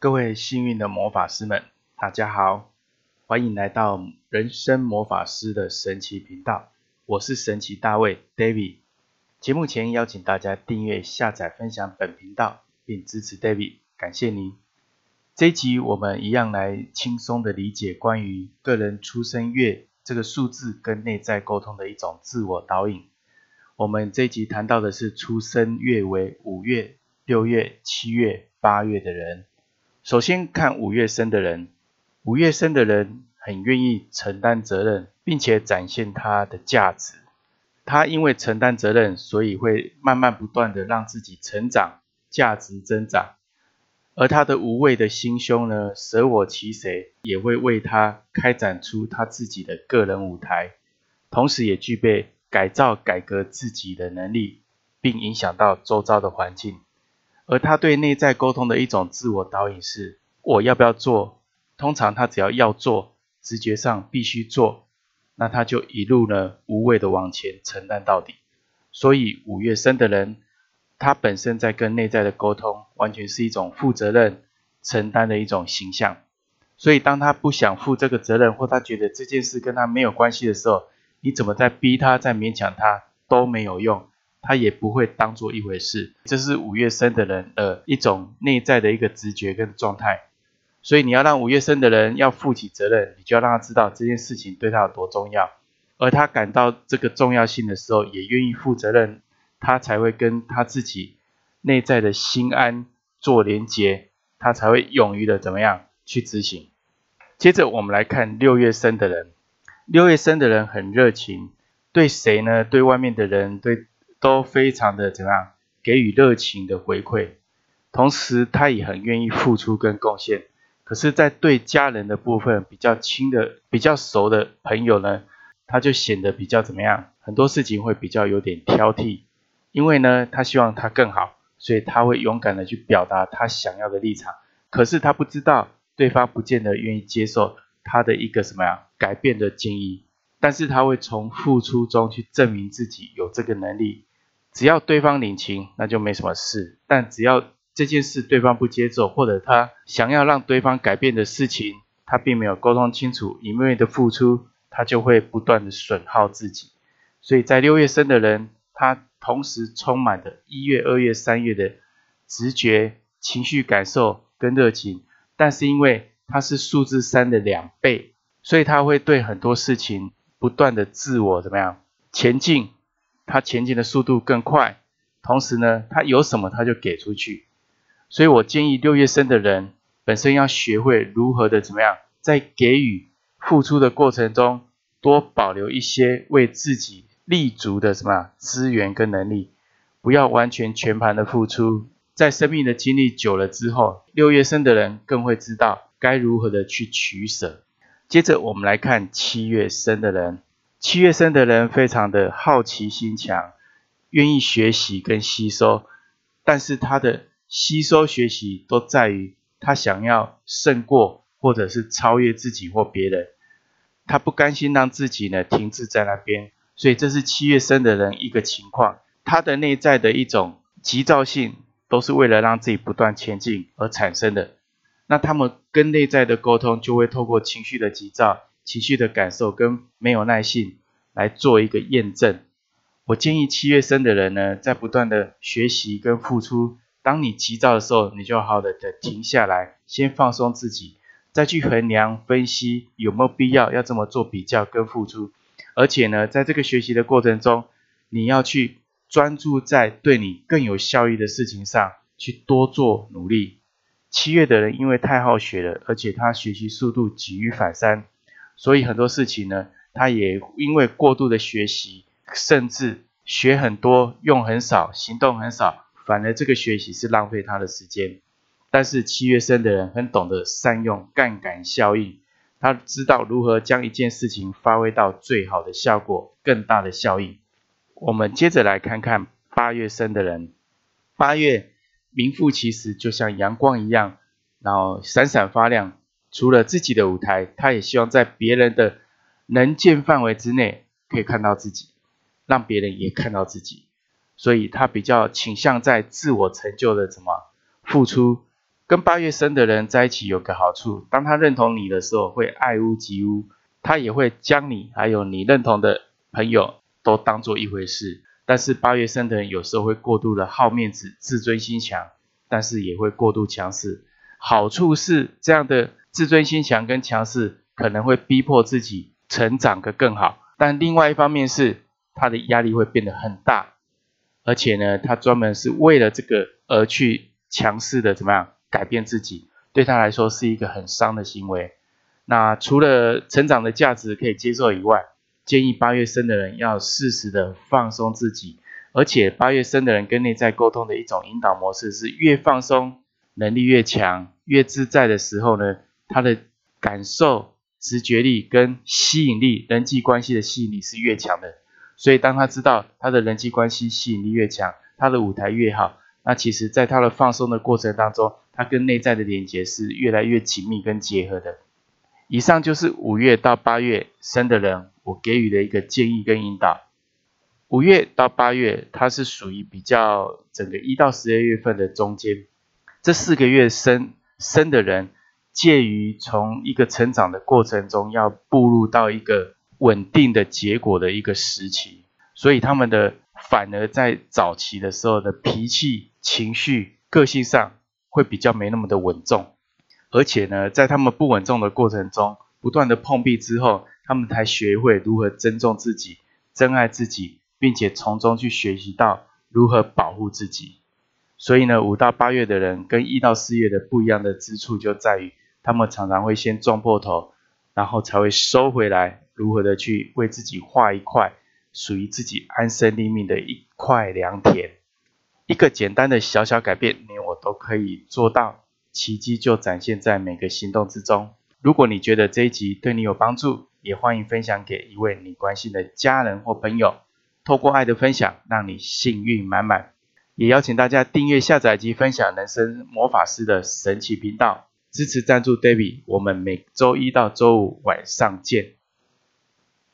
各位幸运的魔法师们，大家好，欢迎来到人生魔法师的神奇频道。我是神奇大卫 David。节目前邀请大家订阅、下载、分享本频道，并支持 David，感谢您。这一集我们一样来轻松的理解关于个人出生月这个数字跟内在沟通的一种自我导引。我们这一集谈到的是出生月为五月、六月、七月、八月的人。首先看五月生的人，五月生的人很愿意承担责任，并且展现他的价值。他因为承担责任，所以会慢慢不断的让自己成长，价值增长。而他的无畏的心胸呢，舍我其谁，也会为他开展出他自己的个人舞台，同时也具备改造改革自己的能力，并影响到周遭的环境。而他对内在沟通的一种自我导引是：我要不要做？通常他只要要做，直觉上必须做，那他就一路呢无畏的往前承担到底。所以五月生的人，他本身在跟内在的沟通，完全是一种负责任、承担的一种形象。所以当他不想负这个责任，或他觉得这件事跟他没有关系的时候，你怎么在逼他、在勉强他都没有用。他也不会当做一回事，这是五月生的人的一种内在的一个直觉跟状态。所以你要让五月生的人要负起责任，你就要让他知道这件事情对他有多重要，而他感到这个重要性的时候，也愿意负责任，他才会跟他自己内在的心安做连结，他才会勇于的怎么样去执行。接着我们来看六月生的人，六月生的人很热情，对谁呢？对外面的人，对。都非常的怎么样，给予热情的回馈，同时他也很愿意付出跟贡献。可是，在对家人的部分，比较亲的、比较熟的朋友呢，他就显得比较怎么样，很多事情会比较有点挑剔。因为呢，他希望他更好，所以他会勇敢的去表达他想要的立场。可是他不知道，对方不见得愿意接受他的一个什么呀改变的建议。但是他会从付出中去证明自己有这个能力。只要对方领情，那就没什么事。但只要这件事对方不接受，或者他想要让对方改变的事情，他并没有沟通清楚，一味的付出，他就会不断的损耗自己。所以在六月生的人，他同时充满着一月、二月、三月的直觉、情绪感受跟热情，但是因为他是数字三的两倍，所以他会对很多事情不断的自我怎么样前进。他前进的速度更快，同时呢，他有什么他就给出去。所以我建议六月生的人本身要学会如何的怎么样，在给予付出的过程中，多保留一些为自己立足的什么资源跟能力，不要完全全盘的付出。在生命的经历久了之后，六月生的人更会知道该如何的去取舍。接着我们来看七月生的人。七月生的人非常的好奇心强，愿意学习跟吸收，但是他的吸收学习都在于他想要胜过或者是超越自己或别人，他不甘心让自己呢停滞在那边，所以这是七月生的人一个情况，他的内在的一种急躁性都是为了让自己不断前进而产生的，那他们跟内在的沟通就会透过情绪的急躁。情绪的感受跟没有耐性来做一个验证。我建议七月生的人呢，在不断的学习跟付出。当你急躁的时候，你就好好的停下来，先放松自己，再去衡量分析有没有必要要这么做比较跟付出。而且呢，在这个学习的过程中，你要去专注在对你更有效益的事情上去多做努力。七月的人因为太好学了，而且他学习速度急于反三。所以很多事情呢，他也因为过度的学习，甚至学很多用很少，行动很少，反而这个学习是浪费他的时间。但是七月生的人很懂得善用杠杆效应，他知道如何将一件事情发挥到最好的效果，更大的效应。我们接着来看看八月生的人，八月名副其实就像阳光一样，然后闪闪发亮。除了自己的舞台，他也希望在别人的能见范围之内可以看到自己，让别人也看到自己。所以他比较倾向在自我成就的什么付出，跟八月生的人在一起有个好处，当他认同你的时候，会爱屋及乌，他也会将你还有你认同的朋友都当做一回事。但是八月生的人有时候会过度的好面子、自尊心强，但是也会过度强势。好处是这样的自尊心强跟强势可能会逼迫自己成长个更好，但另外一方面是他的压力会变得很大，而且呢，他专门是为了这个而去强势的怎么样改变自己，对他来说是一个很伤的行为。那除了成长的价值可以接受以外，建议八月生的人要适时的放松自己，而且八月生的人跟内在沟通的一种引导模式是越放松，能力越强，越自在的时候呢，他的感受、直觉力跟吸引力、人际关系的吸引力是越强的。所以当他知道他的人际关系吸引力越强，他的舞台越好，那其实在他的放松的过程当中，他跟内在的连接是越来越紧密跟结合的。以上就是五月到八月生的人，我给予的一个建议跟引导。五月到八月，它是属于比较整个一到十二月份的中间，这四个月生生的人，介于从一个成长的过程中，要步入到一个稳定的结果的一个时期，所以他们的反而在早期的时候的脾气、情绪、个性上会比较没那么的稳重。而且呢，在他们不稳重的过程中，不断的碰壁之后，他们才学会如何尊重自己、珍爱自己，并且从中去学习到如何保护自己。所以呢，五到八月的人跟一到四月的不一样的之处就在于，他们常常会先撞破头，然后才会收回来，如何的去为自己画一块属于自己安身立命的一块良田。一个简单的小小改变，你我都可以做到。奇迹就展现在每个行动之中。如果你觉得这一集对你有帮助，也欢迎分享给一位你关心的家人或朋友。透过爱的分享，让你幸运满满。也邀请大家订阅、下载及分享人生魔法师的神奇频道，支持赞助 David。我们每周一到周五晚上见。